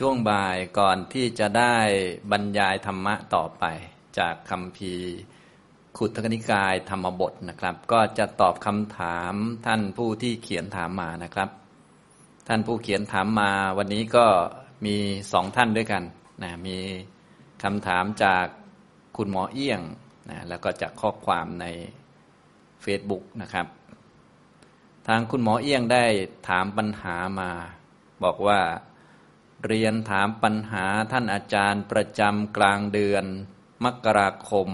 ช่วงบ่ายก่อนที่จะได้บรรยายธรรมะต่อไป จากคำพีขุทกนิกายธรรมบทนะครับ ก็จะตอบคำถามท่านผู้ที่เขียนถามมานะครับ ท่านผู้เขียนถามมาวันนี้ก็มีสองท่านด้วยกันนะมีคำถามจากคุณหมอเอี้ยงนะแล้วก็จากข้อความใน Facebook นะครับ ทางคุณหมอเอี้ยงได้ถามปัญหามา บอกว่า เรียนถามปัญหาท่านอาจารย์ประจำกลางเดือน มกราคม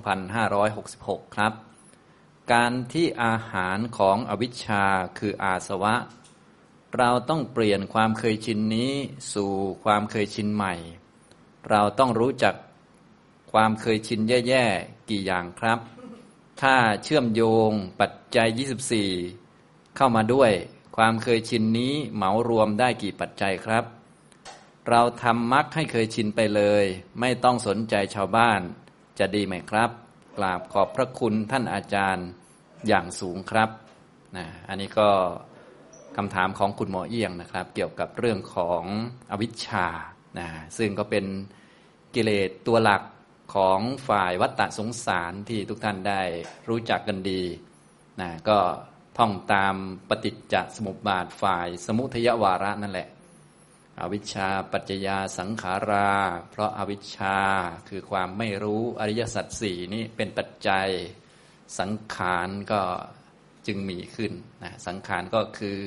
2566 ครับ การที่อาหารของอวิชชาคืออาสวะ เราต้องเปลี่ยนความเคยชินนี้สู่ความเคยชินใหม่ เราต้องรู้จักความเคยชินแย่ๆ กี่อย่างครับ ถ้าเชื่อมโยงปัจจัย 24 เข้ามาด้วยความเคยชินนี้เหมารวมได้กี่ปัจจัยครับ เราทำมักให้เคยชินไปเลย ไม่ต้องสนใจชาวบ้าน จะดีไหมครับกราบขอบพระคุณท่านอาจารย์อย่างสูงครับนะอันนี้ก็คำถามของคุณหมอเอี้ยงนะครับ เกี่ยวกับเรื่องของอวิชชานะซึ่งก็เป็นกิเลสตัวหลักของฝ่ายวัตตะสงสารที่ทุกท่านได้รู้จักกันดีนะก็ท่องตามปฏิจจสมุปบาทฝ่ายสมุทยวาระนั่นแหละ อวิชชาปัจจยาสังขารา เพราะอาวิชชาคือความไม่รู้อริยสัจสี่นี้เป็นปัจจัยสังขารก็จึงมีขึ้นนะสังขารก็คือ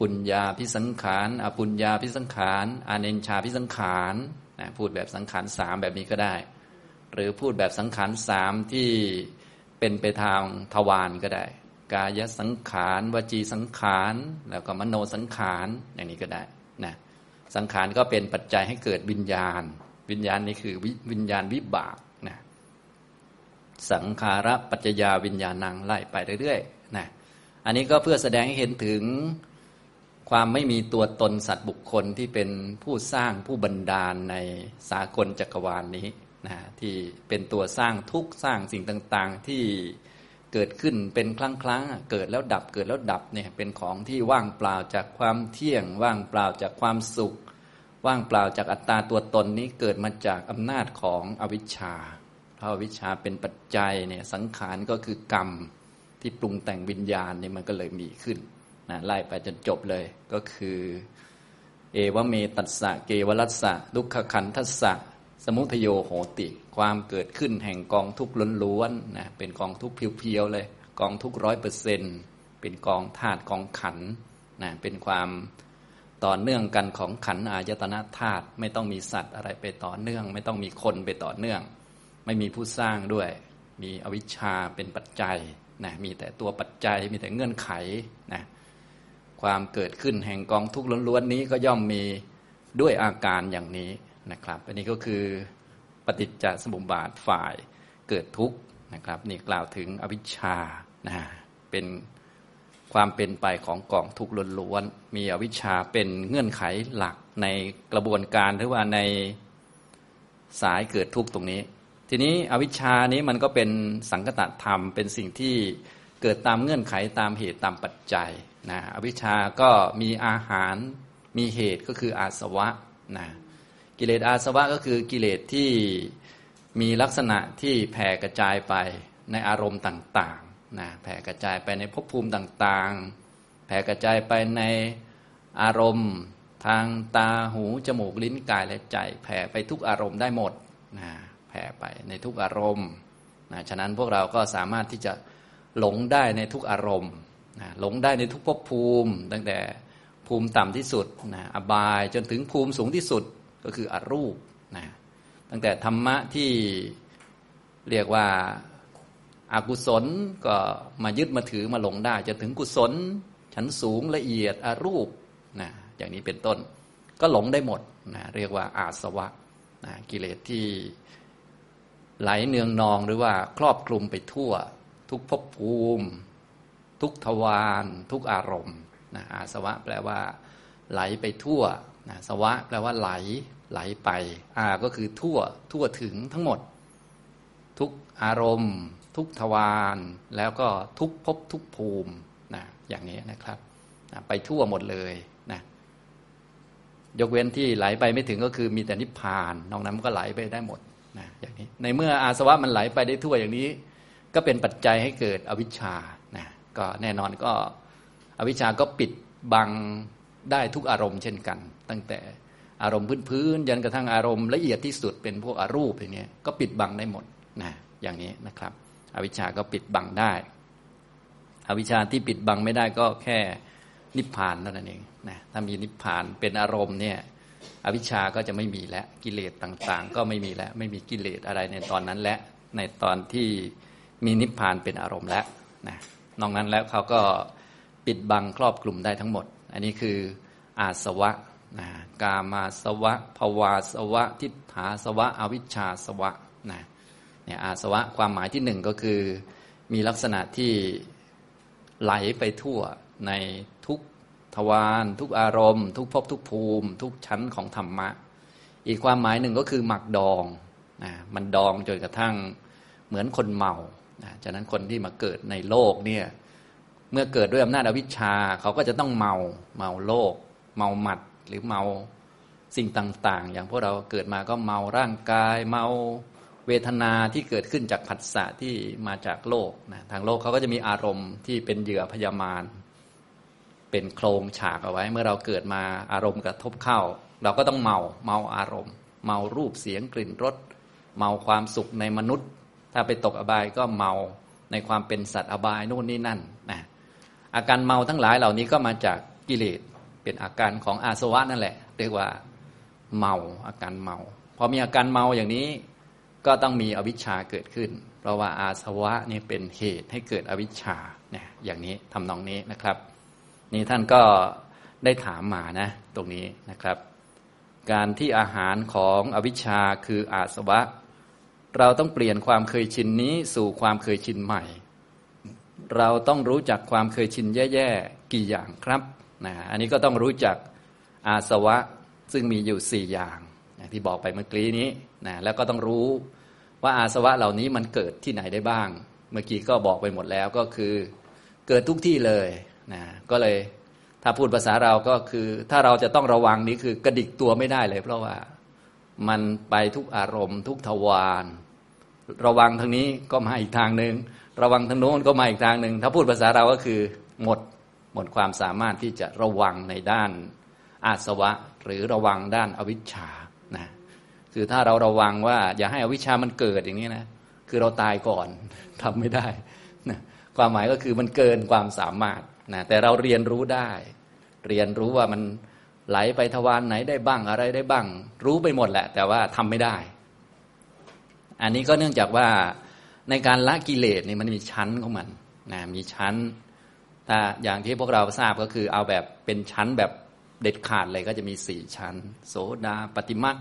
ปุญญาพิสังขารอปุญญาพิสังขารอาเนชาพิสังขารนะพูดแบบสังขารสามแบบนี้ก็ได้ หรือพูดแบบสังขารสามที่เป็นไปทางทวารก็ได้ กายสังขารวจีสังขารแล้วก็มโนสังขารอย่างนี้ก็ได้ สังขารก็เป็นปัจจัยให้เกิดวิญญาณ วิญญาณนี้คือววิญญาณวิบากนะสังขาระปัจจยาวิญญาณังไล่ไปเรื่อยๆนะอันนี้ก็เพื่อแสดงให้เห็นถึงความไม่มีตัวตนสัตว์บุคคลที่เป็นผู้สร้างผู้บันดาลในสากลจักรวาลนนี้นะที่เป็นตัวสร้างทุกสร้างสิ่งต่าง ๆ ที่ เกิดขึ้นเป็นครั้งครั้งเกิดแล้วดับเกิดแล้วดับเนี่ยเป็นของที่ว่างเปล่าจากความเที่ยง ว่างเปล่าจากความสุข ว่างเปล่าจากอัตตาตัวตนนี้เกิดมาจากอำนาจของอวิชชาเพราะอวิชชาเป็นปัจจัยเนี่ยสังขารก็คือกรรมที่ปรุงแต่งวิญญาณเนี่ยมันก็เลยมีขึ้นนะไล่ไปจนจบเลยก็คือ เอวเมตัสสะเกวรัสสะลุกขขันทัสสะ สมุทโยโหติ ความเกิดขึ้นแห่งกองทุกข์ล้วนๆนะเป็นกองทุกข์เพียวๆเลย กองทุกข์ร้อยเปอร์เซ็นเป็นกองธาตุกองขันนะเป็นความต่อเนื่องกันของขันอายตนะธาตุไม่ต้องมีสัตว์อะไรไปต่อเนื่อง ไม่ต้องมีคนไปต่อเนื่อง ไม่มีผู้สร้างด้วย มีอวิชชาเป็นปัจจัยนะมีแต่ตัวปัจจัยมีแต่เงื่อนไขนะความเกิดขึ้นแห่งกองทุกข์ล้วนๆนี้ก็ย่อมมีด้วยอาการอย่างนี้ นะครับอันนี้ก็คือปฏิจจสมุปบาทฝ่ายเกิดทุกข์นะครับนี่กล่าวถึงอวิชชานะเป็นความเป็นไปของกองทุกข์ล้วนๆมีอวิชชาเป็นเงื่อนไขหลักในกระบวนการหรือว่าในสายเกิดทุกข์ตรงนี้ ทีนี้อวิชชานี้มันก็เป็นสังคตธรรม เป็นสิ่งที่เกิดตามเงื่อนไขตามเหตุตามปัจจัยนะอวิชชาก็มีอาหารมีเหตุก็คืออาสวะนะ กิเลสอาสวะก็คือกิเลสที่มีลักษณะที่แผ่กระจายไปในอารมณ์ต่างๆนะแผ่กระจายไปในภพภูมิต่างๆ แผ่กระจายไปในอารมณ์ทางตาหู จมูกลิ้นกายและใจ แผ่ไปทุกอารมณ์ได้หมดนะแผ่ไปในทุกอารมณ์นะฉะนั้นพวกเราก็สามารถที่จะหลงได้ในทุกอารมณ์นะหลงได้ในทุกภพภูมิ ตั้งแต่ภูมิต่ำที่สุดนะอบายจนถึงภูมิสูงที่สุด ก็คืออรูปนะตั้งแต่ธรรมะที่เรียกว่าอากุศลก็มายึดมาถือมาหลงได้จนถึงกุศลชั้นสูงละเอียดอรูปนะอย่างนี้เป็นต้น ก็หลงได้หมดนะเรียกว่าอาสวะนะกิเลสที่ไหลเนืองนองหรือว่าครอบคลุมไปทั่ว ทุกภพภูมิ ทุกทวารทุกอารมณ์นะอาสวะแปลว่า ไหลไปทั่ว นะสวะแปลว่าไหลไหลไปอาก็คือทั่วทั่วถึงทั้งหมด ทุกอารมณ์ ทุกทวารแล้วก็ทุกภพทุกภูมินะอย่างนี้นะครับนะไปทั่วหมดเลยนะยกเว้นที่ไหลไปไม่ถึงก็คือมีแต่นิพพานนอกนั้นมันก็ไหลไปได้หมดนะอย่างนี้ในเมื่ออาสวะมันไหลไปได้ทั่วอย่างนี้ ก็เป็นปัจจัยให้เกิดอวิชชานะก็แน่นอนก็อวิชชาก็ปิดบังได้ทุกอารมณ์เช่นกัน ตั้งแต่อารมณ์พื้นๆยันกระทั่งอารมณ์ละเอียดที่สุดเป็นพวกอรูปอย่างนี้ก็ปิดบังได้หมดนะอย่างนี้นะครับ อวิชชาก็ปิดบังได้ อวิชชาที่ปิดบังไม่ได้ก็แค่นิพพานเท่านั้นเองนะถ้ามีนิพพานเป็นอารมณ์เนี่ยอวิชชาก็จะไม่มีแล้วกิเลสต่างๆ ก็ไม่มีแล้วไม่มีกิเลสอะไรในตอนนั้นและในตอนที่มีนิพพานเป็นอารมณ์แล้วนะนอกนั้นแล้วเขาก็ปิดบังครอบกลุ่มได้ทั้งหมด อันนี้คืออาสวะ นะกามาสวะภวาสวะ ทิฏฐาสวะ อวิชชาสวะนะเนี่ยอาสวะความหมายที่หนึ่งก็คือ มีลักษณะที่ไหลไปทั่วในทุกทวารทุกอารมณ์ ทุกภพทุกภูมิ ทุกชั้นของธรรมะ อีกความหมายหนึ่งก็คือหมักดองนะมันดองจนกระทั่งเหมือนคนเมานะฉะนั้นคนที่มาเกิดในโลกเนี่ยเมื่อเกิดด้วยอำนาจอวิชชาเขาก็จะต้องเมาเมาโลก เมาหมัด หรือเมาสิ่งต่าง ๆ อย่างพวกเราเกิดมาก็เมาร่างกาย เมาเวทนาที่เกิดขึ้นจากผัสสะที่มาจากโลกนะทางโลกเขาก็จะมีอารมณ์ที่เป็นเหยื่อพยามารเป็นโครงฉากเอาไว้ เมื่อเราเกิดมาอารมณ์กระทบเข้า เราก็ต้องเมาเมาอารมณ์ เมารูปเสียงกลิ่นรสเมาความสุขในมนุษย์ ถ้าไปตกอบายก็เมาในความเป็นสัตว์อบายโน่นนี่นั่นนะอาการเมาทั้งหลายเหล่านี้ก็มาจากกิเลส เป็นอาการของอาสวะนั่นแหละ เรียกว่าเมาอาการเมา พอมีอาการเมาอย่างนี้ก็ต้องมีอวิชชาเกิดขึ้น เพราะว่าอาสวะนี่เป็นเหตุให้เกิดอวิชชาเนี่ยอย่างนี้ทำนองนี้นะครับ นี่ท่านก็ได้ถามมานะ ตรงนี้นะครับ การที่อาหารของอวิชชาคืออาสวะ เราต้องเปลี่ยนความเคยชินนี้สู่ความเคยชินใหม่ เราต้องรู้จักความเคยชินแย่ๆกี่อย่างครับ นะอันนี้ก็ต้องรู้จักอาสวะซึ่งมีอยู่สี่อย่างที่บอกไปเมื่อกี้นี้นะแล้วก็ต้องรู้ว่าอาสวะเหล่านี้มันเกิดที่ไหนได้บ้าง เมื่อกี้ก็บอกไปหมดแล้วก็คือเกิดทุกที่เลยนะก็เลยถ้าพูดภาษาเราก็คือ ถ้าเราจะต้องระวังนี้คือกระดิกตัวไม่ได้เลย เพราะว่ามันไปทุกอารมณ์ ทุกทวารระวังทางนี้ก็มาอีกทางหนึ่งระวังทางโน้นก็มาอีกทางหนึ่งถ้าพูดภาษาเราก็คือหมด หมดความสามารถที่จะระวังในด้านอาสวะ หรือระวังด้านอวิชชานะคือถ้าเราระวังว่า อย่าให้อวิชชามันเกิดอย่างนี้นะคือเราตายก่อนทำไม่ได้นะความหมายก็คือมันเกินความสามารถนะแต่เราเรียนรู้ได้ เรียนรู้ว่ามันไหลไปทวารไหนได้บ้างอะไรได้บ้าง รู้ไปหมดแหละ แต่ว่าทำไม่ได้ อันนี้ก็เนื่องจากว่าในการละกิเลสนี่มันมีชั้นของมันนะมีชั้น ถ้าอย่างที่พวกเราทราบก็คือเอาแบบเป็นชั้นแบบเด็ดขาดเลยก็จะมีสี่ชั้น โสดาปฏิมัก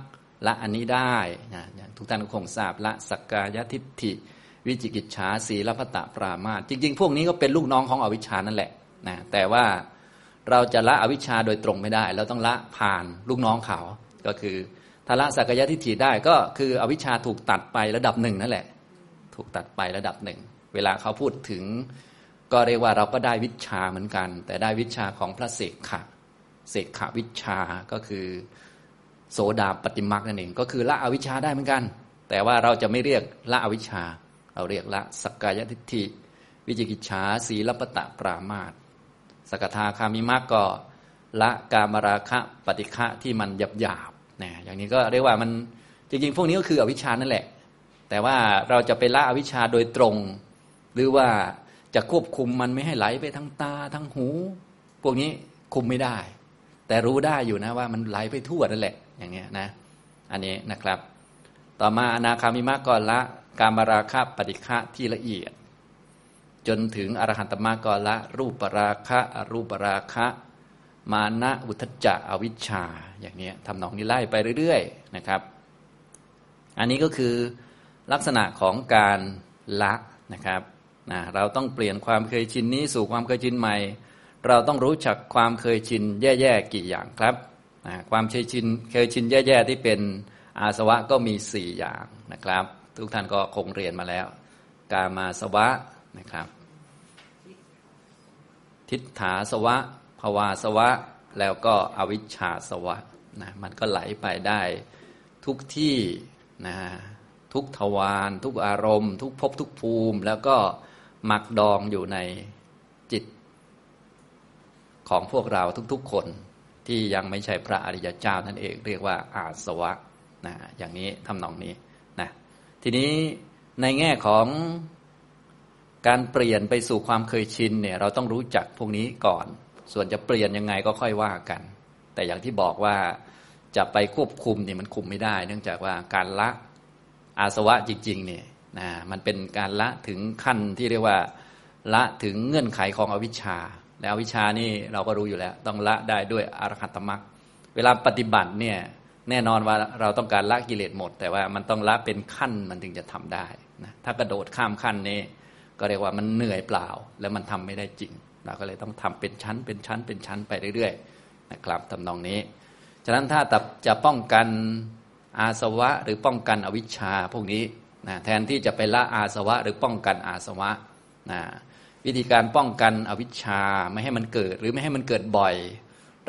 ละอันนี้ได้นะอย่างทุกท่านก็คงทราบละสักกายทิฏฐิ วิจิกิจฉาสีลพตะปรามาจริง ๆ พวกนี้ก็เป็นลูกน้องของอวิชชานั่นแหละนะแต่ว่าเราจะละอวิชชาโดยตรงไม่ได้ เราต้องละผ่านลูกน้องเขาก็คือถ้าละสักยทิฏฐิได้ก็คืออวิชชาถูกตัดไประดับหนึ่งนั่นแหละ ถูกตัดไประดับหนึ่ง เวลาเขาพูดถึง ก็เรียกว่าเราก็ได้วิชาเหมือนกัน แต่ได้วิชาของพระเสกขะเสกขวิชาก็คือโสดาปฏิมักนั่นเองก็คือละอวิชชาได้เหมือนกัน แต่ว่าเราจะไม่เรียกละอวิชชา เราเรียกละสักกายทิฏฐิ วิจิกิจฉาสีลปตะปรามาตสกทาคามิมักก็ละกามราคะปฏิฆะที่มันหยาบหยาบนะอย่างนี้ก็เรียกว่ามันจริงๆ พวกนี้ก็คืออวิชชานั่นแหละ แต่ว่าเราจะไปละอวิชชาโดยตรง หรือว่า จะควบคุมมันไม่ให้ไหลไปทั้งตาทั้งหู พวกนี้คุมไม่ได้ แต่รู้ได้อยู่นะว่ามันไหลไปทั่วนั่นแหละ อย่างนี้นะ อันนี้นะครับ ต่อมาอนาคามิมักก็ละกามราคะปฏิฆะที่ละเอียด จนถึงอรหันตมรรคก็ละ รูปราคะอรูปราคะ มานะอุทจจะอวิชชา อย่างนี้ทำนองนี้ไล่ไปเรื่อยๆนะครับ อันนี้ก็คือลักษณะของการละนะครับ นะเราต้องเปลี่ยนความเคยชินนี้สู่ความเคยชินใหม่ เราต้องรู้จักความเคยชินแย่ๆกี่อย่างครับนะความเคยชินเคยชินแย่ๆที่เป็นอาสวะก็มีสี่อย่างนะครับ ทุกท่านก็คงเรียนมาแล้ว กามาสวะนะครับ ทิฏฐาสวะภวาสวะ แล้วก็อวิชชาสวะนะมันก็ไหลไปได้ทุกที่นะทุกทวารทุกอารมณ์ ทุกภพทุกภูมิ แล้วก็ หมักดองอยู่ในจิตของพวกเราทุกๆคนที่ยังไม่ใช่พระอริยเจ้านั่นเองเรียกว่าอาสวะนะอย่างนี้ทำนองนี้นะทีนี้ในแง่ของการเปลี่ยนไปสู่ความเคยชินเนี่ยเราต้องรู้จักพวกนี้ก่อน ส่วนจะเปลี่ยนยังไงก็ค่อยว่ากัน แต่อย่างที่บอกว่าจะไปควบคุมเนี่ยมันคุมไม่ได้ เนื่องจากว่าการละอาสวะจริงๆเนี่ย นะมันเป็นการละถึงขั้นที่เรียกว่าละถึงเงื่อนไขของอวิชชา แล้วอวิชชานี่เราก็รู้อยู่แล้ว ต้องละได้ด้วยอรหัตมรรคเวลาปฏิบัติเนี่ยแน่นอนว่าเราต้องการละกิเลสหมด แต่ว่ามันต้องละเป็นขั้นมันถึงจะทำได้นะถ้ากระโดดข้ามขั้นนี้ก็เรียกว่ามันเหนื่อยเปล่า แล้วมันทำไม่ได้จริง เราก็เลยต้องทำเป็นชั้นเป็นชั้นเป็นชั้นไปเรื่อยๆนะครับทำนองนี้ ฉะนั้นถ้าจะป้องกันอาสวะหรือป้องกันอวิชชาพวกนี้ นะแทนที่จะไปละอาสวะหรือป้องกันอาสวะนะวิธีการป้องกันอวิชชาไม่ให้มันเกิด หรือไม่ให้มันเกิดบ่อย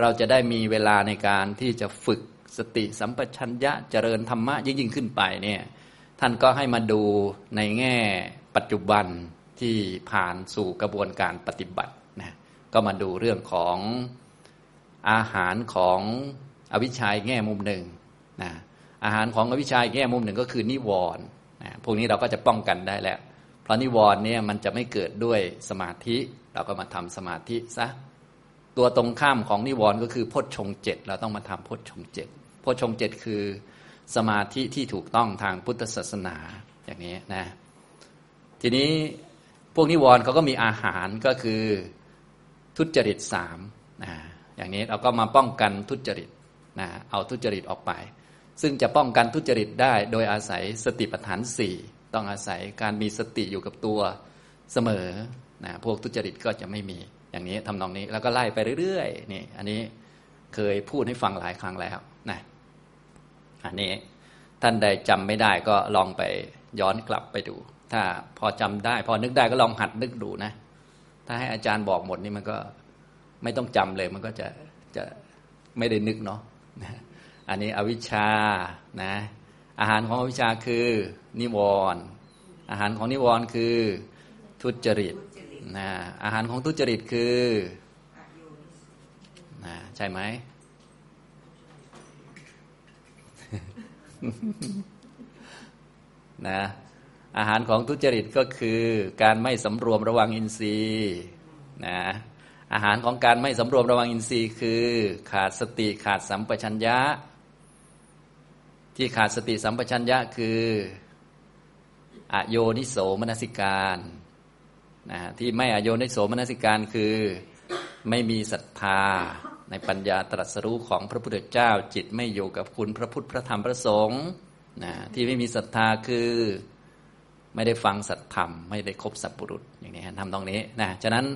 เราจะได้มีเวลาในการที่จะฝึกสติสัมปชัญญะเจริญธรรมะยิ่งยิ่งขึ้นไปเนี่ยท่านก็ให้มาดูในแง่ปัจจุบันที่ผ่านสู่กระบวนการปฏิบัตินะก็มาดูเรื่องของอาหารของอวิชัยแง่มุมหนึ่งนะอาหารของอวิชัยแง่มุมหนึ่งก็คือนิวรณ์ พวกนี้เราก็จะป้องกันได้แล้ว เพราะนิวรณ์เนี่ยมันจะไม่เกิดด้วยสมาธิ เราก็มาทำสมาธิซะ ตัวตรงข้ามของนิวรณ์ก็คือพจชงเจ็ดเราต้องมาทำพจชงเจ็ดพจชงเจ็ดคือสมาธิที่ถูกต้องทางพุทธศาสนาอย่างนี้นะ ทีนี้พวกนิวรณ์เขาก็มีอาหารก็คือทุจริตสามนะอย่างนี้เราก็มาป้องกันทุจริตนะเอาทุจริตออกไป ซึ่งจะป้องกันทุจริตได้ โดยอาศัยสติปัฏฐานสี่ต้องอาศัยการมีสติอยู่กับตัวเสมอนะพวกทุจริตก็จะไม่มีอย่างนี้ทำนองนี้แล้วก็ไล่ไปเรื่อยๆนี่อันนี้เคยพูดให้ฟังหลายครั้งแล้วนะอันนี้ท่านใดจำไม่ได้ก็ลองไปย้อนกลับไปดู ถ้าพอจำได้ พอนึกได้ก็ลองหัดนึกดูนะ ถ้าให้อาจารย์บอกหมดนี่มันก็ไม่ต้องจำเลย มันก็จะจะไม่ได้นึกเนาะ อันนี้อวิชชานะอาหารของอวิชชาคือ นิวรณ์อาหารของนิวรณ์คือทุจริตนะอาหารของทุจริตคือนะใช่ไหมนะอาหารของทุจริตก็คือการไม่สำรวมระวังอินทรีย์นะอาหารของการไม่สำรวมระวังอินทรีย์คือ ขาดสติขาดสัมปชัญญะ ที่ขาดสติสัมปชัญญะคืออโยนิโสมนสิการนะที่ไม่อโยนิโสมนสิการคือไม่มีศรัทธาในปัญญาตรัสรู้ของพระพุทธเจ้า จิตไม่อยู่กับคุณพระพุทธพระธรรมพระสงฆ์นะที่ไม่มีศรัทธาคือไม่ได้ฟังสัตธรรม ไม่ได้คบสัพพุรุษอย่างนี้ทำตรงนี้นะฉะนั้น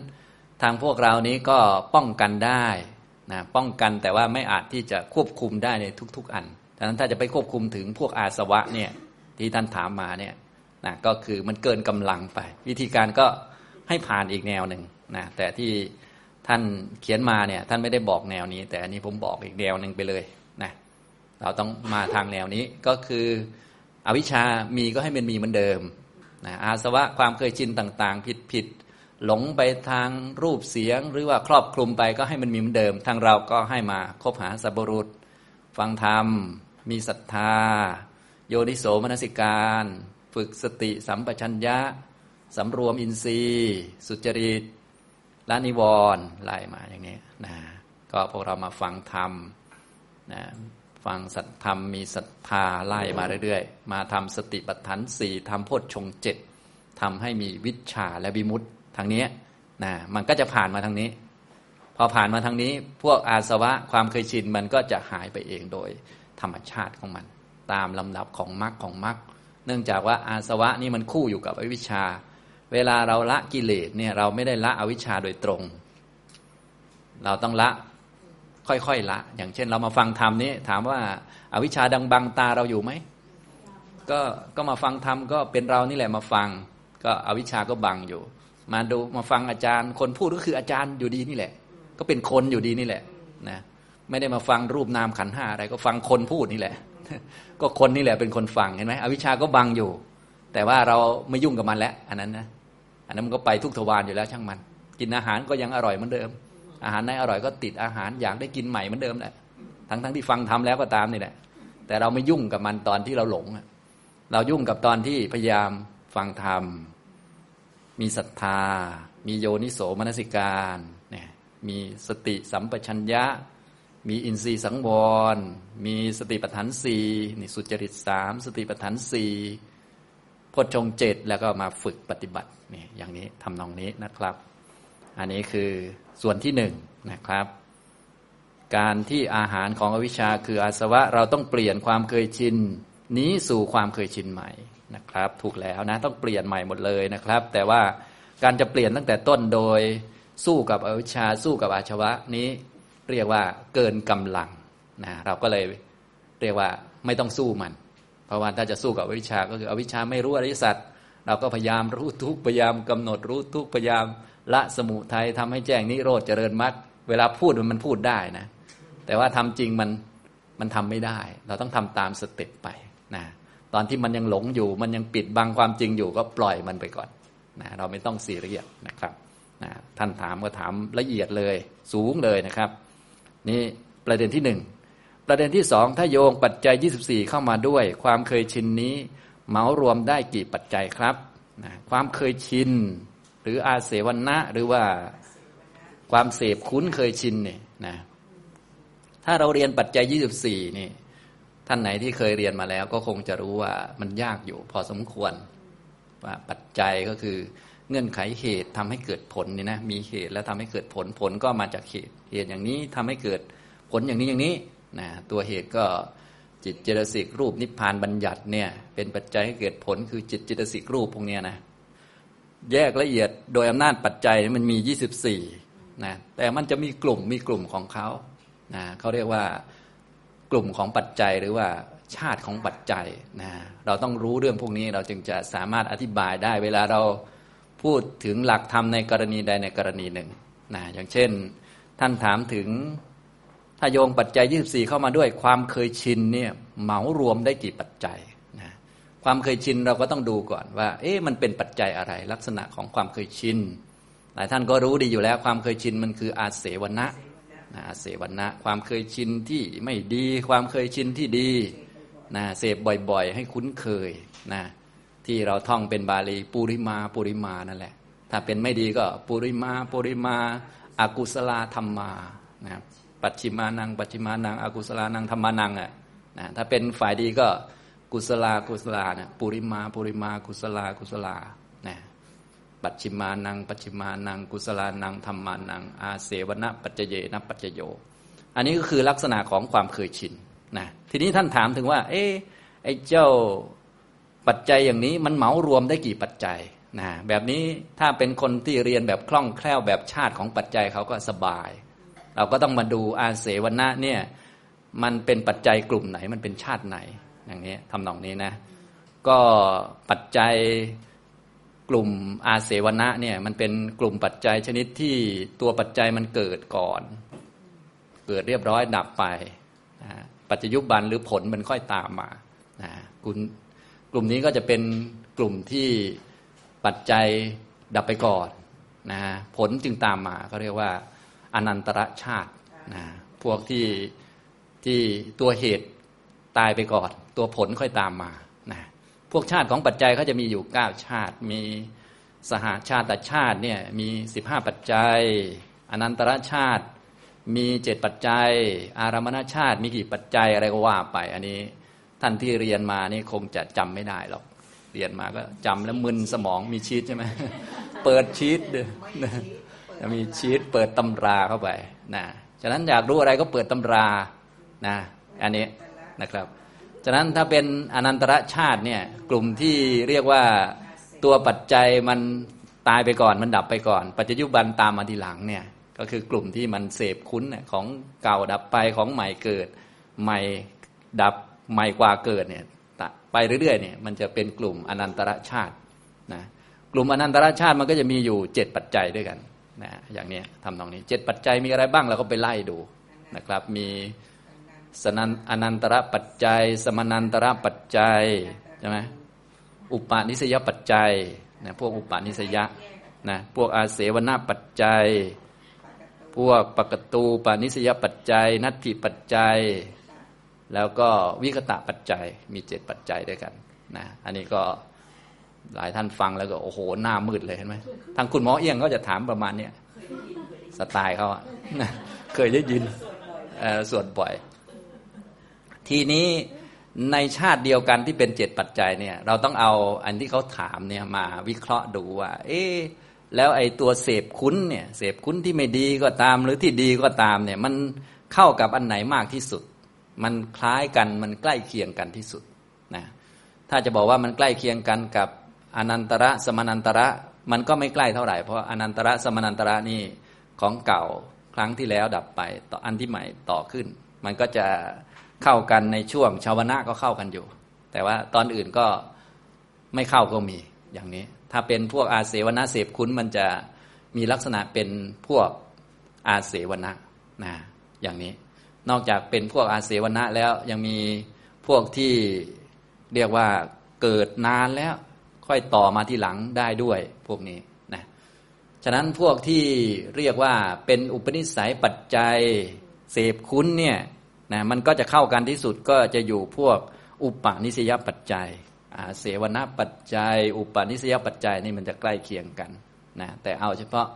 ทางพวกเรานี้ก็ป้องกันได้นะป้องกันแต่ว่าไม่อาจที่จะควบคุมได้ในทุก ๆ อัน ดังนั้นถ้าจะไปควบคุมถึงพวกอาสวะเนี่ยที่ท่านถามมาเนี่ยนะก็คือมันเกินกำลังไป วิธีการก็ให้ผ่านอีกแนวหนึ่งนะแต่ที่ท่านเขียนมาเนี่ยท่านไม่ได้บอกแนวนี้ แต่อันนี้ผมบอกอีกแนวหนึ่งไปเลยนะเราต้องมาทางแนวนี้ก็คืออวิชชามีก็ให้มันมีเหมือนเดิมนะอาสวะความเคยชินต่างๆ ผิดผิดหลงไปทางรูปเสียง หรือว่าครอบคลุมไปก็ให้มันมีเหมือนเดิม ทางเราก็ให้มาคบหาสัพรุษฟังธรรม มีศรัทธา โยนิโสมนสิการ ฝึกสติสัมปชัญญะสำรวมอินทรีย์ สุจริตละนิวรณ์ไล่มาอย่างนี้นะก็พวกเรามาฟังธรรมนะฟังสัตธรรมมีศรัทธาไล่มาเรื่อยๆ มาทำสติปัฏฐานสี่ทำโพชฌงเจ็ดทำให้มีวิชาและวิมุตติทางนี้นะมันก็จะผ่านมาทางนี้ พอผ่านมาทางนี้ พวกอาสวะความเคยชินมันก็จะหายไปเองโดย ธรรมชาติของมัน ตามลำดับของมรรคของมรรคเนื่องจากว่าอาสวะนี่มันคู่อยู่กับอวิชชา เวลาเราละกิเลสเนี่ยเราไม่ได้ละอวิชชาโดยตรง เราต้องละค่อยๆละ อย่างเช่น เรามาฟังธรรมนี้ ถามว่าอาวิชชาดังบังตาเราอยู่ไหมก็ก็มาฟังธรรมก็เป็นเรานี่แหละมาฟัง ก็อวิชชาก็บังอยู่ มาดูมาฟังอาจารย์ คนพูดก็คืออาจารย์อยู่ดีนี่แหละ ก็เป็นคนอยู่ดีนี่แหละนะ ไม่ได้มาฟังรูปนามขันห้าอะไรก็ฟังคนพูดนี่แหละ ก็คนนี่แหละเป็นคนฟังเห็นไหมอวิชาก็บังอยู่ แต่ว่าเราไม่ยุ่งกับมันแล้ว อันนั้นนะอันนั้นมันก็ไปทุกทวารอยู่แล้วช่างมัน กินอาหารก็ยังอร่อยเหมือนเดิม อาหารไหนอร่อยก็ติดอาหารอยากได้กินใหม่เหมือนเดิมแหละทั้งทั้งที่ฟังทำแล้วก็ตามนี่แหละแต่เราไม่ยุ่งกับมันตอนที่เราหลงเรายุ่งกับตอนที่พยายามฟังธรรมมีศรัทธา มีโยนิโสมนสิการเนี่ยมีสติสัมปชัญญะ มีอินทรีย์สังวร มีสติปัฏฐานสี่นี่สุจริตสามสติปัฏฐานสี่พจงเจ็ดแล้วก็มาฝึกปฏิบัตินี่อย่างนี้ทำนองนี้นะครับ อันนี้คือส่วนที่หนึ่งนะครับ การที่อาหารของอวิชชาคืออาสวะเราต้องเปลี่ยนความเคยชินนี้สู่ความเคยชินใหม่นะครับ ถูกแล้วนะต้องเปลี่ยนใหม่หมดเลยนะครับ แต่ว่าการจะเปลี่ยนตั้งแต่ต้นโดยสู้กับอวิชชาสู้กับอาชวะนี้ เรียกว่าเกินกำลังนะเราก็เลยเรียกว่าไม่ต้องสู้มัน เพราะว่าถ้าจะสู้กับอวิชชาก็คืออวิชชาไม่รู้อริยสัจเราก็พยายามรู้ทุกพยายามกำหนดรู้ทุกพยายามละสมุทัยทำให้แจ้งนิโรธเจริญมรรคเวลาพูดมันพูดได้นะ แต่ว่าทำจริงมันมันทำไม่ได้ เราต้องทำตามสเต็ปไปนะตอนที่มันยังหลงอยู่ มันยังปิดบังความจริงอยู่ก็ปล่อยมันไปก่อนนะเราไม่ต้องสีละเอียดนะครับนะท่านถามก็ถามละเอียดเลยสูงเลยนะครับ นี่ประเด็นที่หนึ่งประเด็นที่สองถ้าโยงปัจจัย 24 เข้ามาด้วย ความเคยชินนี้เหมารวมได้กี่ปัจจัยครับนะความเคยชิน หรืออาเสวนะหรือว่าความเสพคุ้นเคยชินเนี่ยนะถ้าเราเรียนปัจจัย 24 นี่ ท่านไหนที่เคยเรียนมาแล้ว ก็คงจะรู้ว่ามันยากอยู่พอสมควรว่าปัจจัยก็คือ เงื่อนไขเหตุทำให้เกิดผลนี่นะมีเหตุแล้วทำให้เกิดผลผลก็มาจากเหตุเหตุอย่างนี้ทำให้เกิดผลอย่างนี้อย่างนี้นะตัวเหตุก็จิตเจตสิกรูปนิพพานบัญญัติเนี่ยเป็นปัจจัยให้เกิดผลคือจิตเจตสิกรูปพวกนี้นะแยกละเอียดโดยอำนาจปัจจัยมันมี 24นะแต่มันจะมีกลุ่มมีกลุ่มของเขานะเขาเรียกว่ากลุ่มของปัจจัยหรือว่าชาติของปัจจัยนะเราต้องรู้เรื่องพวกนี้เราจึงจะสามารถอธิบายได้ เวลาเรา พูดถึงหลักธรรมในกรณีใดในกรณีหนึ่งนะอย่างเช่น ท่านถามถึงถ้าโยงปัจจัย 24 เข้ามาด้วย ความเคยชินเนี่ยเหมารวมได้กี่ปัจจัยนะความเคยชินเราก็ต้องดูก่อนว่า เอ๊ะมันเป็นปัจจัยอะไร ลักษณะของความเคยชินหลายท่านก็รู้ดีอยู่แล้ว ความเคยชินมันคืออาเสวนะนะอาเสวนะ ความเคยชินที่ไม่ดี ความเคยชินที่ดีนะเสพบ่อยๆ ให้คุ้นเคยนะ ที่เราท่องเป็นบาลีปุริมาปุริมานั่นแหละ ถ้าเป็นไม่ดีก็ปุริมาปุริมาอากุศลธรรมานะครับปัจฉิมานัง ปัจฉิมานังอากุศลานังธรรมานังอะนะถ้าเป็นฝ่ายดีก็กุศลากุศลานะปุริมาปุริมากุศลากุศลานะปัจฉิมานัง ปัจฉิมานัง กุศลานังธรรมานัง อาเสวนะปัจเจเยนะปัจจโย อันนี้ก็คือลักษณะของความเคยชินนะทีนี้ท่านถามถึงว่า เอ๊ไอ้เจ้า ปัจจัยอย่างนี้มันเหมารวมได้กี่ปัจจัยนะแบบนี้ถ้าเป็นคนที่เรียนแบบคล่องแคล่วแบบชาติของปัจจัยเขาก็สบาย เราก็ต้องมาดูอาเสวนะเนี่ยมันเป็นปัจจัยกลุ่มไหนมันเป็นชาติไหนอย่างนี้ทำนองนี้นะก็ปัจจัยกลุ่มอาเสวนะเนี่ยมันเป็นกลุ่มปัจจัยชนิดที่ตัวปัจจัยมันเกิดก่อน เกิดเรียบร้อยดับไปนะปัจจยุบันหรือผลมันค่อยตามมานะคุณ กลุ่มนี้ก็จะเป็นกลุ่มที่ปัจจัยดับไปก่อนนะผลจึงตามมาเขาเรียกว่าอนันตรชาตินะพวกที่ที่ตัวเหตุตายไปก่อน ตัวผลค่อยตามมานะพวกชาติของปัจจัยเขาจะมีอยู่เก้าชาติ มีสหาชาติชาติเนี่ยมีสิบห้าปัจจัย อนันตรชาติมีเจ็ดปัจจัย อารามณชาติมีกี่ปัจจัยอะไรก็ว่าไป อันนี้ ท่านที่เรียนมานี่คงจะจำไม่ได้หรอก เรียนมาก็จำแล้วมึนสมองมีชีตใช่ไหมเปิดชีตจะมีชีตเปิดตำราเข้าไปนะฉะนั้นอยากรู้อะไรก็เปิดตำรานะอันนี้นะครับ ฉะนั้นถ้าเป็นอนันตรชาติเนี่ยกลุ่มที่เรียกว่าตัวปัจจัยมันตายไปก่อนมันดับไปก่อน ปัจจุบันตามมาทีหลังเนี่ยก็คือกลุ่มที่มันเสพคุ้นของเก่าดับไปของใหม่เกิด ใหม่ดับ ใหม่กว่าเกิดเนี่ยไปเรื่อยๆเนี่ยมันจะเป็นกลุ่มอนันตรชาตินะกลุ่มอนันตรชาติมันก็จะมีอยู่เจ็ดปัจจัยด้วยกันนะอย่างนี้ทำตรงนี้เจ็ดปัจจัยมีอะไรบ้างเราก็ไปไล่ดูนะครับมีสนันอนันตระปัจจัย สมานันตระปัจจัยใช่ไหมอุปาณิสยปัจจัยนะพวกอุปาณิสยะนะพวกอาเสวนาปัจจัย พวกปกตูปาณิสยปัจจัย นัตถิปัจจัย แล้วก็วิคตะปัจจัยมีเจ็ดปัจจัยด้วยกันนะอันนี้ก็หลายท่านฟังแล้วก็โอ้โหหน้ามืดเลยเห็นไหมทางคุณหมอเอียงก็จะถามประมาณเนี้ยสไตล์เขาอะเคยได้ยินสวดบ่อย ทีนี้ในชาติเดียวกันที่เป็นเจ็ดปัจจัยเนี่ย เราต้องเอาอันที่เขาถามเนี่ยมาวิเคราะห์ดูว่า เอ๊แล้วไอ้ตัวเสพคุ้นเนี่ย เสพคุ้นที่ไม่ดีก็ตามหรือที่ดีก็ตามเนี่ย มันเข้ากับอันไหนมากที่สุด มันคล้ายกันมันใกล้เคียงกันที่สุดนะถ้าจะบอกว่ามันใกล้เคียงกันกับอนันตระสมานันตระมันก็ไม่ใกล้เท่าไหร่เพราะอนันตระสมานันตระนี่ของเก่าครั้งที่แล้วดับไปต่ออันที่ใหม่ต่อขึ้น มันก็จะเข้ากันในช่วงชาวนะก็เข้ากันอยู่ แต่ว่าตอนอื่นก็ไม่เข้าก็มีอย่างนี้ ถ้าเป็นพวกอาเสวนาเสพคุ้นมันจะมีลักษณะเป็นพวกอาเสวนะนะอย่างนี้ นอกจากเป็นพวกอาเสวนะแล้วยังมีพวกที่เรียกว่าเกิดนานแล้วค่อยต่อมาที่หลังได้ด้วยพวกนี้นะฉะนั้นพวกที่เรียกว่าเป็นอุปนิสัยปัจจัยเสพคุ้นเนี่ยนะมันก็จะเข้ากันที่สุดก็จะอยู่พวกอุปาณิสยปัจจัยอาเสวนาปัจจัย อุปาณิสยปัจจัยนี่มันจะใกล้เคียงกันนะแต่เอาเฉพาะ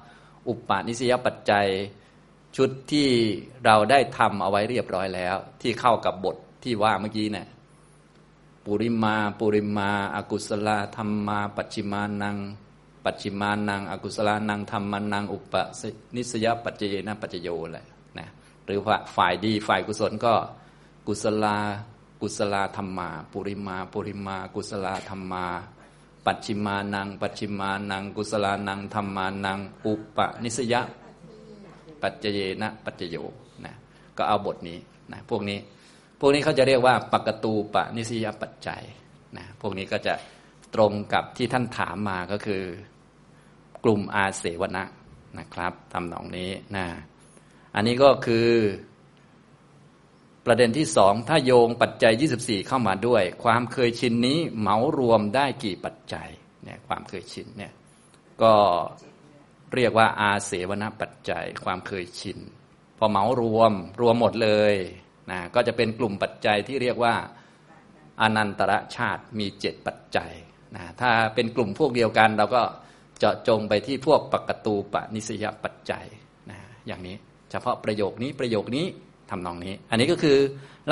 อุปาณิสยปัจจัย ชุดที่เราได้ทำเอาไว้เรียบร้อยแล้ว ที่เข้ากับบทที่ว่าเมื่อกี้เนะี่ยปุริมาปุริมาอากุศลธรรมา ปัจฉิมานัง ปัจฉิมานังอากุศลานังธรรมานัง อุปนิสยปัจเจนะปัจโยแหละนะหรือว่าฝ่ายดีฝ่ายกุศลก็กุศลากุศลธรรมา ปุริมาปุริมา กุศลธรรมา ปัจฉิมานัง ปัจฉิมานัง กุศลานังธรรมานัง อุปนิสย ปัจเจเนะปัจจโยนะก็เอาบทนี้นะพวกนี้พวกนี้เขาจะเรียกว่าปกตูปนิสยปัจจัยนะพวกนี้ก็จะตรงกับที่ท่านถามมาก็คือกลุ่มอาเสวนะนะครับทำหนองนี้นะอันนี้ก็คือประเด็นที่สองถ้าโยงปัจจัย 24 เข้ามาด้วย ความเคยชินนี้เหมารวมได้กี่ปัจจัยเนี่ยความเคยชินเนี่ยก็ เรียกว่าอาเสวนปัจจัยความเคยชิน พอเหมารวมรวมหมดเลยนะก็จะเป็นกลุ่มปัจจัยที่เรียกว่าอนันตระชาติมีเจ็ดปัจจัยนะถ้าเป็นกลุ่มพวกเดียวกัน เราก็เจาะจงไปที่พวกปกตูปนิสยปัจจัยนะอย่างนี้เฉพาะประโยคนี้ประโยคนี้ทำนองนี้ อันนี้ก็คือ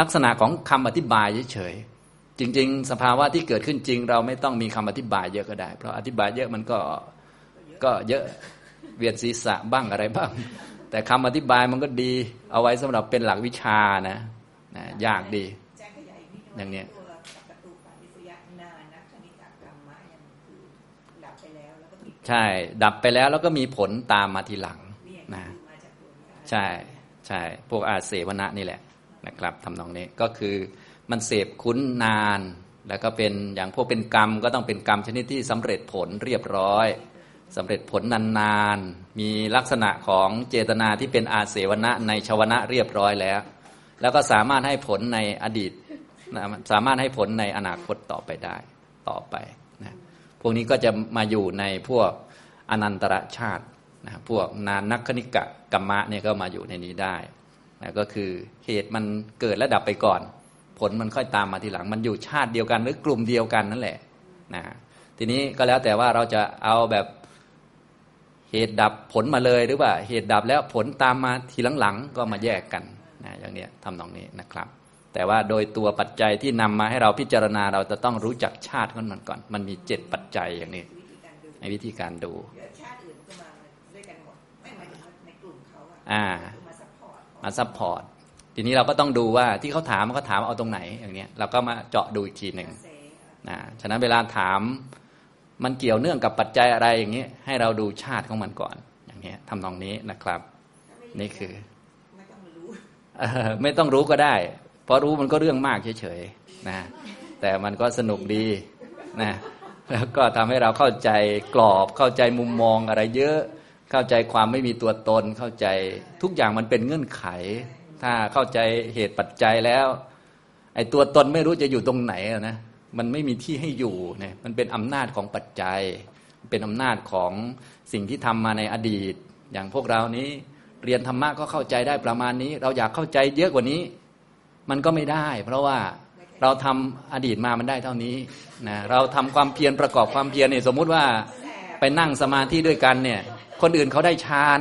ลักษณะของคำอธิบายเฉยๆจริง ๆ สภาวะที่เกิดขึ้นจริง เราไม่ต้องมีคำอธิบายเยอะก็ได้ เพราะอธิบายเยอะมันก็ก็เยอะ เวียนศีรษะบ้างอะไรบ้าง แต่คำอธิบายมันก็ดี เอาไว้สำหรับเป็นหลักวิชานะนะยากดี อย่างเนี้ยใช่ ดับไปแล้วแล้วก็มีผลตามมาทีหลังนะใช่ใช่พวกอาเสวนะนี่แหละนะครับทำนองนี้ก็คือมันเสพคุ้นนาน แล้วก็เป็นอย่างพวกเป็นกรรมก็ต้องเป็นกรรมชนิดที่สำเร็จผลเรียบร้อย สำเร็จผลนานๆ มีลักษณะของเจตนาที่เป็นอาเสวนะในชวนะเรียบร้อยแล้ว แล้วก็สามารถให้ผลในอดีต สามารถให้ผลในอนาคตต่อไปได้ต่อไปนะพวกนี้ก็จะมาอยู่ในพวกอนันตรชาตินะพวกนานนักคณิกะกรรมะเนี่ยก็มาอยู่ในนี้ได้นะก็คือเหตุมันเกิดและดับไปก่อน ผลมันค่อยตามมาทีหลัง มันอยู่ชาติเดียวกันหรือกลุ่มเดียวกันนั่นแหละนะทีนี้ก็แล้วแต่ว่าเราจะเอาแบบ เหตุดับผลมาเลยหรือว่าเหตุดับแล้วผลตามมาทีหลังๆก็มาแยกกันนะอย่างนี้ทำตรงนี้นะครับ แต่ว่าโดยตัวปัจจัยที่นำมาให้เราพิจารณาเราจะต้องรู้จักชาติของมันก่อน มันมีเจ็ดปัจจัยอย่างนี้ในวิธีการดูอ่ามา support ทีนี้เราก็ต้องดูว่าที่เขาถามเขาถามเอาตรงไหนอย่างนี้เราก็มาเจาะดูอีกทีหนึ่งนะฉะนั้นเวลาถาม มันเกี่ยวเนื่องกับปัจจัยอะไรอย่างนี้ ให้เราดูชาติของมันก่อน อย่างนี้ทำนองนี้นะครับ นี่คือไม่ต้องรู้ก็ได้ เพราะรู้มันก็เรื่องมากเฉยๆนะแต่มันก็สนุกดีนะแล้วก็ทำให้เราเข้าใจกรอบเข้าใจมุมมองอะไรเยอะเข้าใจความไม่มีตัวตนเข้าใจทุกอย่างมันเป็นเงื่อนไข ถ้าเข้าใจเหตุปัจจัยแล้ว ไอ้ตัวตนไม่รู้จะอยู่ตรงไหนนะ มันไม่มีที่ให้อยู่เนี่ยมันเป็นอำนาจของปัจจัย เป็นอำนาจของสิ่งที่ทำมาในอดีต อย่างพวกเรานี้เรียนธรรมะก็เข้าใจได้ประมาณนี้ เราอยากเข้าใจเยอะกว่านี้ มันก็ไม่ได้ เพราะว่าเราทำอดีตมามันได้เท่านี้นะเราทำความเพียรประกอบความเพียรเนี่ยสมมุติว่าไปนั่งสมาธิด้วยกันเนี่ย คนอื่นเขาได้ฌาน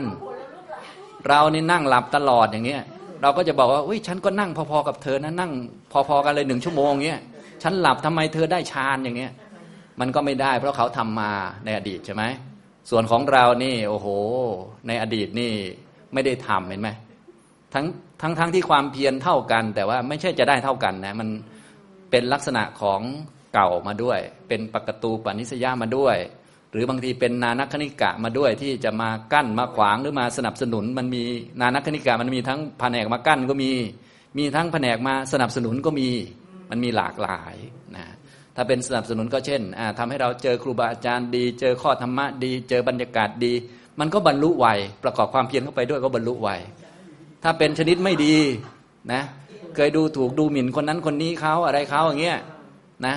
เรานี่นั่งหลับตลอดอย่างเงี้ย เราก็จะบอกว่าอุ้ยฉันก็นั่งพอๆกับเธอนะนั่งพอๆกันเลยหนึ่งชั่วโมงเงี้ย ฉันหลับทำไมเธอได้ฌานอย่างเงี้ย มันก็ไม่ได้ เพราะเขาทำมาในอดีตใช่ไหมส่วนของเรานี่โอ้โห ในอดีตนี่ไม่ได้ทำเห็นไหมทั้งทั้งทั้งที่ความเพียรเท่ากัน แต่ว่าไม่ใช่จะได้เท่ากันนะมันเป็นลักษณะของเก่ามาด้วย เป็นปกตูปนิสยามาด้วย หรือบางทีเป็นนานัคณิกะมาด้วยที่จะมากั้นมาขวางหรือมาสนับสนุน มันมีนานัคณิกะมันมีทั้งแผนกมากั้นก็มี มีทั้งแผนกมาสนับสนุนก็มี มันมีหลากหลายนะถ้าเป็นสนับสนุนก็เช่นทำให้เราเจอครูบาอาจารย์ดี เจอข้อธรรมะดี เจอบรรยากาศดี มันก็บรรลุไวประกอบความเพียรเข้าไปด้วยก็บรรลุไวถ้าเป็นชนิดไม่ดีนะเคยดูถูกดูหมิ่นคนนั้นคนนี้เขาอะไรเขาอย่างเงี้ยนะ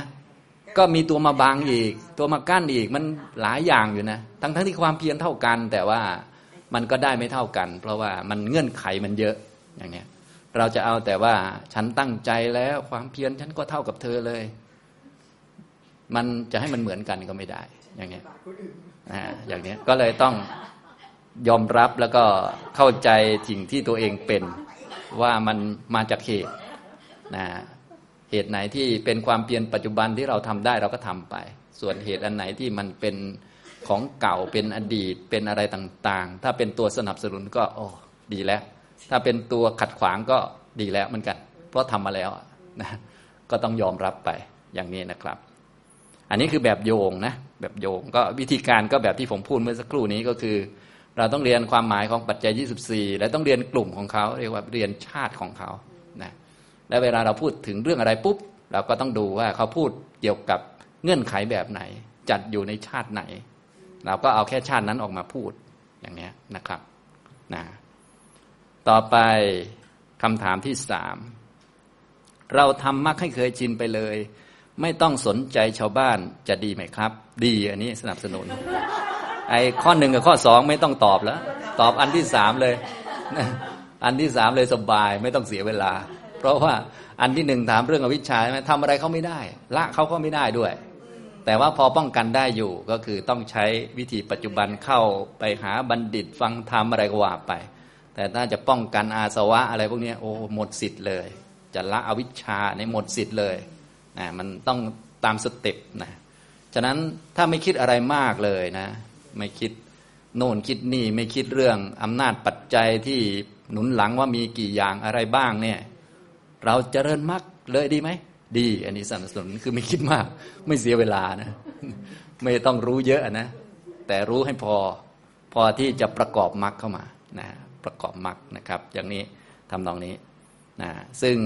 ก็มีตัวมาบังอีก ตัวมากั้นอีกมันหลายอย่างอยู่นะทั้งทั้งที่ความเพียรเท่ากัน แต่ว่ามันก็ได้ไม่เท่ากัน เพราะว่ามันเงื่อนไขมันเยอะอย่างเนี้ย เราจะเอาแต่ว่าฉันตั้งใจแล้วความเพียรฉันก็เท่ากับเธอเลย มันจะให้มันเหมือนกันก็ไม่ได้ อย่างเนี้ยนะอย่างเนี้ยก็เลยต้องยอมรับแล้วก็เข้าใจสิ่งที่ตัวเองเป็นว่ามันมาจากเหตุนะเหตุไหนที่เป็นความเปลี่ยนปัจจุบันที่เราทำได้เราก็ทำไป ส่วนเหตุอันไหนที่มันเป็นของเก่าเป็นอดีตเป็นอะไรต่าง ๆ ถ้าเป็นตัวสนับสนุนก็โอ้ดีแล้ว ถ้าเป็นตัวขัดขวางก็ดีแล้วเหมือนกัน เพราะทำมาแล้วนะก็ต้องยอมรับไปอย่างนี้นะครับ อันนี้คือแบบโยงนะแบบโยงก็วิธีการก็แบบที่ผมพูดเมื่อสักครู่นี้ก็คือ เราต้องเรียนความหมายของปัจจัย 24 และต้องเรียนกลุ่มของเขาเรียกว่าเรียนชาติของเขานะและเวลาเราพูดถึงเรื่องอะไรปุ๊บ เราก็ต้องดูว่าเขาพูดเกี่ยวกับเงื่อนไขแบบไหน จัดอยู่ในชาติไหน เราก็เอาแค่ชาตินั้นออกมาพูดอย่างนี้นะครับนะ ต่อไปคำถามที่สามเราทำมักให้เคยชินไปเลย ไม่ต้องสนใจชาวบ้านจะดีไหมครับ ดีอันนี้สนับสนุน ไอ้ข้อหนึ่งกับข้อสองไม่ต้องตอบแล้ว ตอบอันที่สามเลย อันที่สามเลยสบายไม่ต้องเสียเวลา เพราะว่าอันที่หนึ่งถามเรื่องอวิชชาใช่ไหมทำอะไรเขาไม่ได้ ละเขาก็ไม่ได้ด้วย แต่ว่าพอป้องกันได้อยู่ก็คือต้องใช้วิธีปัจจุบันเข้าไปหาบัณฑิตฟังธรรมอะไรก็ว่าไป แต่ถ้าจะป้องกันอาสวะอะไรพวกนี้โอ้หมดสิทธิ์เลย จะละอวิชชาในหมดสิทธิ์เลยนะมันต้องตามสเต็ปนะฉะนั้นถ้าไม่คิดอะไรมากเลยนะ ไม่คิดโน่นคิดนี่ไม่คิดเรื่องอำนาจปัจจัยที่หนุนหลังว่ามีกี่อย่างอะไรบ้างเนี่ย เราจเจริญมรรเลยดีไหมดี อันนี้สนับสนุนคือไม่คิดมาก ไม่เสียเวลานะ ไม่ต้องรู้เยอะนะ แต่รู้ให้พอพอที่จะประกอบมรรคเข้ามานะ ประกอบมรรคนะครับ อย่างนี้ทำนองนี้นะซึ่ง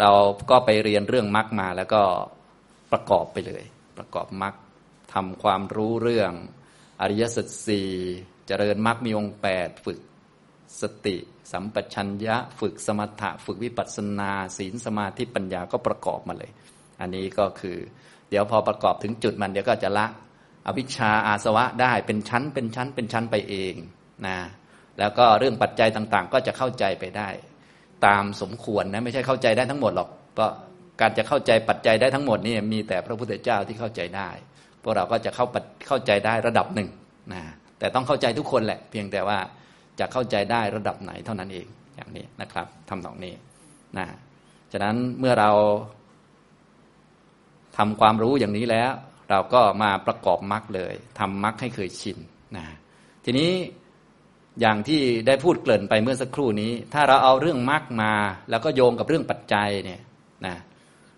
เราก็ไปเรียนเรื่องมรรคมาแล้วก็ประกอบไปเลย ประกอบมรรคทำความรู้เรื่องอริยสัจสี่เจริญมรรคมีองค์แปดฝึกสติ สัมปชัญญะ ฝึกสมถะ ฝึกวิปัสสนาศีลสมาธิปัญญาก็ประกอบมาเลย อันนี้ก็คือ เดี๋ยวพอประกอบถึงจุดมันเดี๋ยวก็จะละ อวิชชาอาสวะได้เป็นชั้นเป็นชั้นเป็นชั้นไปเองนะ แล้วก็เรื่องปัจจัยต่างๆ ก็จะเข้าใจไปได้ ตามสมควรนะไม่ใช่เข้าใจได้ทั้งหมดหรอกเพราะการจะเข้าใจปัจจัยได้ทั้งหมดนี่มีแต่พระพุทธเจ้าที่เข้าใจได้ พวกเราก็จะเข้าเข้าใจได้ระดับหนึ่งนะแต่ต้องเข้าใจทุกคนแหละ เพียงแต่ว่าจะเข้าใจได้ระดับไหนเท่านั้นเองอย่างนี้นะครับทำตรงนี้นะฉะนั้นเมื่อเราทำความรู้อย่างนี้แล้ว เราก็มาประกอบมรรคเลยทำมรรคให้เคยชินนะทีนี้ อย่างที่ได้พูดเกริ่นไปเมื่อสักครู่นี้ ถ้าเราเอาเรื่องมรรคมา แล้วก็โยงกับเรื่องปัจจัยเนี่ยนะ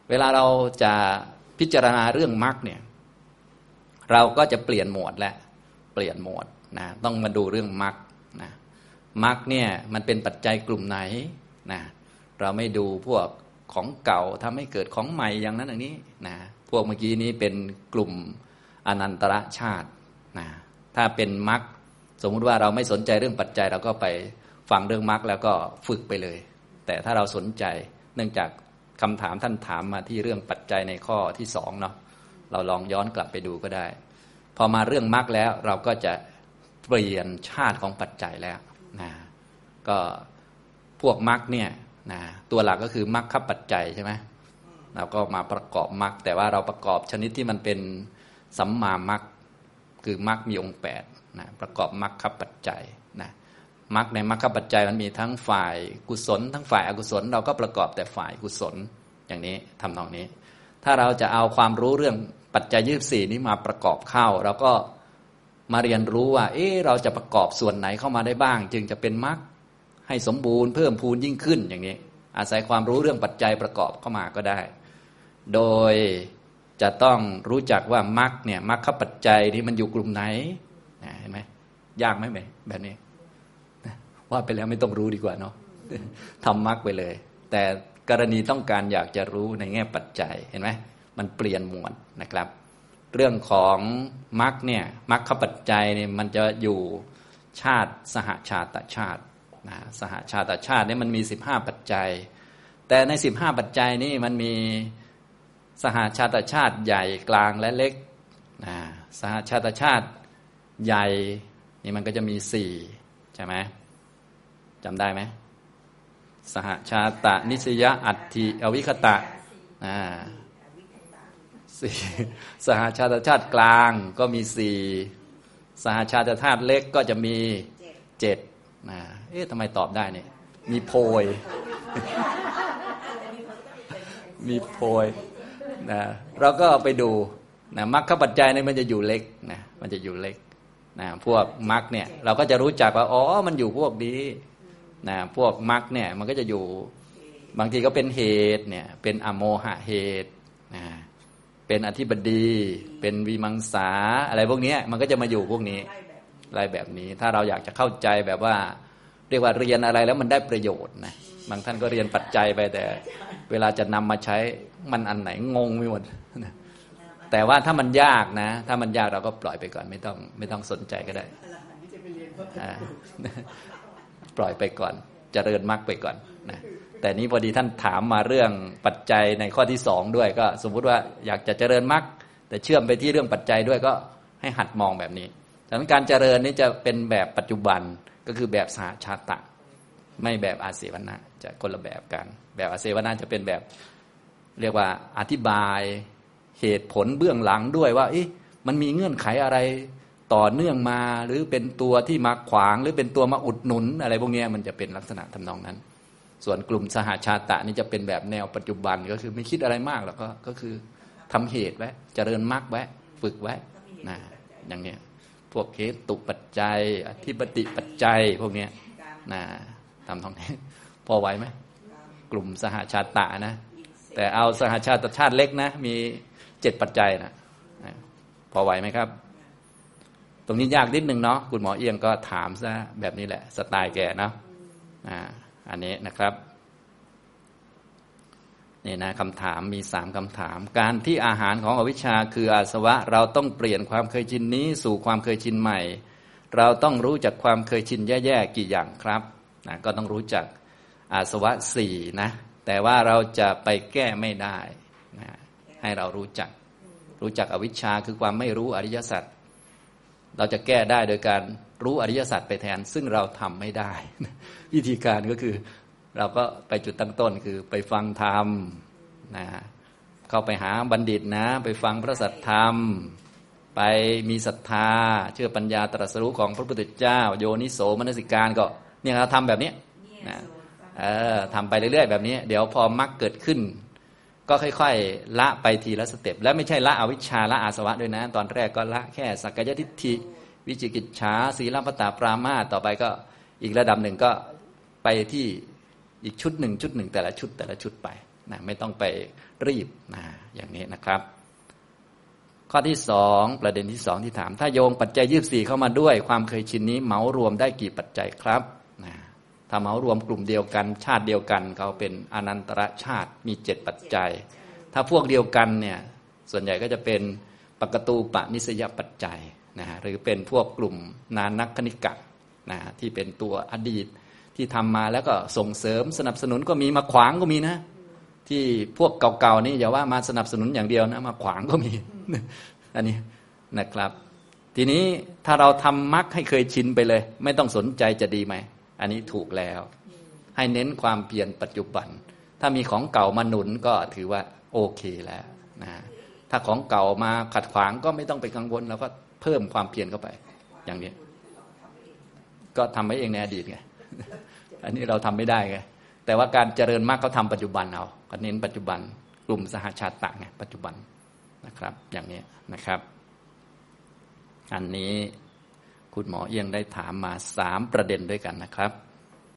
เวลาเราจะพิจารณาเรื่องมรรคเนี่ย เราก็จะเปลี่ยนโหมดและเปลี่ยนโหมดนะต้องมาดูเรื่องมรรคนะมรรคเนี่ยมันเป็นปัจจัยกลุ่มไหนนะเราไม่ดูพวกของเก่าทำให้เกิดของใหม่อย่างนั้นอย่างนี้นะพวกเมื่อกี้นี้เป็นกลุ่มอนันตรชาตินะถ้าเป็นมรรค สมมุติว่าเราไม่สนใจเรื่องปัจจัยเราก็ไปฟังเรื่องมรรคแล้วก็ฝึกไปเลย แต่ถ้าเราสนใจเนื่องจากคำถามท่านถามมาที่เรื่องปัจจัยในข้อที่สองเนาะเราลองย้อนกลับไปดูก็ได้ พอมาเรื่องมรรคแล้วเราก็จะเปลี่ยนชาติของปัจจัยแล้วนะก็พวกมรรคเนี่ยนะตัวหลักก็คือมรรคปัจจัยใช่ไหมเราก็มาประกอบมรรคแต่ว่าเราประกอบชนิดที่มันเป็นสัมมามรรคคือมรรคมีองค์แปด นะประกอบมรรคปัจจัยนะมรรคในมรรคปัจจัยมันมีทั้งฝ่ายกุศล ทั้งฝ่ายอกุศล เราก็ประกอบแต่ฝ่ายกุศลอย่างนี้ทำนองนี้ ถ้าเราจะเอาความรู้เรื่องปัจจัยยี่สี่นี้มาประกอบเข้าเราก็มาเรียนรู้ว่า เอ๊เราจะประกอบส่วนไหนเข้ามาได้บ้าง จึงจะเป็นมรรคให้สมบูรณ์เพิ่มพูนยิ่งขึ้นอย่างนี้ อาศัยความรู้เรื่องปัจจัยประกอบเข้ามาก็ได้ โดยจะต้องรู้จักว่ามรรคเนี่ยมรรคปัจจัยที่มันอยู่กลุ่มไหน เห็นไหมยากไหมแบบนี้ว่าไปแล้วไม่ต้องรู้ดีกว่าเนาะทำมรรคไปเลย แต่กรณีต้องการอยากจะรู้ในแง่ปัจจัยเห็นไหมมันเปลี่ยนหมวดนะครับ เรื่องของมรรคเนี่ยมรรคปัจจัยเนี่ยมันจะอยู่ชาติสหชาติชาตินะสหชาติชาติเนี่ยมันมีสิบห้าปัจจัย แต่ในสิบห้าปัจจัยนี่มันมีสหชาติชาติใหญ่กลางและเล็กนะสหชาติชาติ ใหญ่นี่มันก็จะมีสี่ใช่ไหมจำได้ไหมสหชาตะ นิสยอัตถิอวิคตะสี่สหชาติชาติกลางก็มีสี่สหชาติชาติเล็กก็จะมีเจ็ดนะเอ๊ะทำไมตอบได้เนี่ยมีโพย มีโพยนะเราก็ไปดูนะมรรคปัจจัยเนี่ยมันจะอยู่เล็กนะมันจะอยู่เล็ก นะพวกมรรคเนี่ยเราก็จะรู้จักว่าอ๋อมันอยู่พวกนี้นะพวกมรรคเนี่ยมันก็จะอยู่บางทีก็เป็นเหตุเนี่ยเป็นอโมหะเหตุนะเป็นอธิบดี เป็นวีมังสาอะไรพวกนี้มันก็จะมาอยู่พวกนี้อะไรแบบนี้ ถ้าเราอยากจะเข้าใจแบบว่า เรียกว่าเรียนอะไรแล้วมันได้ประโยชน์นะบางท่านก็เรียนปัจจัยไปแต่ เวลาจะนำมาใช้มันอันไหนงงไม่หมด แต่ว่าถ้ามันยากนะ ถ้ามันยากเราก็ปล่อยไปก่อนไม่ต้องไม่ต้องสนใจก็ได้ ปล่อยไปก่อนจเจริญมรรคไปก่อนนะแต่นี้พอดีท่านถามมาเรื่องปัจจัยในข้อที่สองด้วยก็ สมมุติว่าอยากจะเจริญมรรคแต่เชื่อมไปที่เรื่องปัจจัยด้วยก็ให้หัดมองแบบนี้ดังนั้นการเจริญนี้จะเป็นแบบปัจจุบันก็คือแบบสาชาตะ ไม่แบบอาเสวนาจะคนละแบบกัน แบบอาเสวนาจะเป็นแบบเรียกว่าอธิบาย เหตุผลเบื้องหลังด้วยว่าอมันมีเงื่อนไขอะไรต่อเนื่องมาหรือเป็นตัวที่มาขวาง หรือเป็นตัวมาอุดหนุน อะไรพวกนี้มันจะเป็นลักษณะทำนองนั้น ส่วนกลุ่มสหาชาตะนี่จะเป็นแบบแนวปัจจุบันก็คือไม่คิดอะไรมากแล้วก็ก็คือทำเหตุไว้เจริญมรรคไว้ฝึกไว้นะอย่างเนี้ยพวกเคตุปัจจัย อธิปติปัจจัยพวกนี้นะทำท้องนี้พอไหวไหมกลุ่มสหาชาตะนะ แต่เอาสหาชาติชาติเล็กนะมี เจ็ดปัจจัยนะพอไหวไหมครับ ตรงนี้ยากนิดนึงเนาะคุณหมอเอียงก็ถามซะแบบนี้แหละ สไตล์แกเนาะอ่าอันนี้นะครับนี่นะคำถามมีสามคำถาม การที่อาหารของอวิชชาคืออาสวะ เราต้องเปลี่ยนความเคยชินนี้สู่ความเคยชินใหม่ เราต้องรู้จักความเคยชินแย่ๆกี่อย่างครับนะก็ต้องรู้จักอาสวะสี่นะแต่ว่าเราจะไปแก้ไม่ได้นะ ให้เรารู้จัก รู้จักอวิชชาคือความไม่รู้อริยสัจเราจะแก้ได้โดยการรู้อริยสัจไปแทน ซึ่งเราทำไม่ได้ วิธีการก็คือเราก็ไปจุดตั้งต้นคือไปฟังธรรมนะเข้าไปหาบัณฑิตนะ ไปฟังพระสัทธรรม ไปมีศรัทธา เชื่อปัญญาตรัสรู้ของพระพุทธเจ้า โยนิโสมนสิการก็เนี่ยเราทำแบบนี้นะเออทำไปเรื่อยๆแบบนี้ เดี๋ยวพอมรรคเกิดขึ้น ก็ค่อยๆ ละไปทีละสเต็ปและไม่ใช่ละอวิชชาละอาสวะด้วยนะ ตอนแรกก็ละแค่สักกายทิฏฐิ วิจิกิจฉาศีลปตาปรามาต่อไปก็อีกระดับหนึ่งก็ไปที่อีกชุดหนึ่งชุดหนึ่งแต่ละชุดแต่ละชุดไปนะไม่ต้องไปรีบนะอย่างนี้นะครับ ข้อที่สองประเด็นที่สองที่ถาม ถ้าโยงปัจจัยยี่สี่เข้ามาด้วย ความเคยชินนี้เหมารวมได้กี่ปัจจัยครับ นะถ้าเหมารวมกลุ่มเดียวกัน ชาติเดียวกันเขาเป็นอนันตรชาติมีเจ็ดปัจจัย ถ้าพวกเดียวกันเนี่ยส่วนใหญ่ก็จะเป็นปกตูปนิสยปัจจัยนะหรือเป็นพวกกลุ่มนานักคณิกะนะที่เป็นตัวอดีตที่ทำมาแล้วก็ส่งเสริมสนับสนุนก็มีมาขวางก็มีนะ ที่พวกเก่าๆนี่อย่าว่ามาสนับสนุนอย่างเดียวนะมาขวางก็มีอันนี้นะครับ ทีนี้ถ้าเราทำมักให้เคยชินไปเลย ไม่ต้องสนใจจะดีไหม อันนี้ถูกแล้ว ให้เน้นความเปลี่ยนปัจจุบัน ถ้ามีของเก่ามาหนุนก็ถือว่าโอเคแล้วนะถ้าของเก่ามาขัดขวางก็ไม่ต้องไปกังวลเราก็เพิ่มความเพียรเข้าไป อย่างนี้ ก็ทำไว้เองในอดีตไงอันนี้เราทำไม่ได้ไงแต่ว่าการเจริญมากเขาทาปัจจุบันเอาก็เน้นปัจจุบัน กลุ่มสหชาติต่างไงปัจจุบันนะครับ อย่างนี้นะครับ อันนี้ คุณหมอเอียงได้ถามมาสามประเด็นด้วยกันนะครับ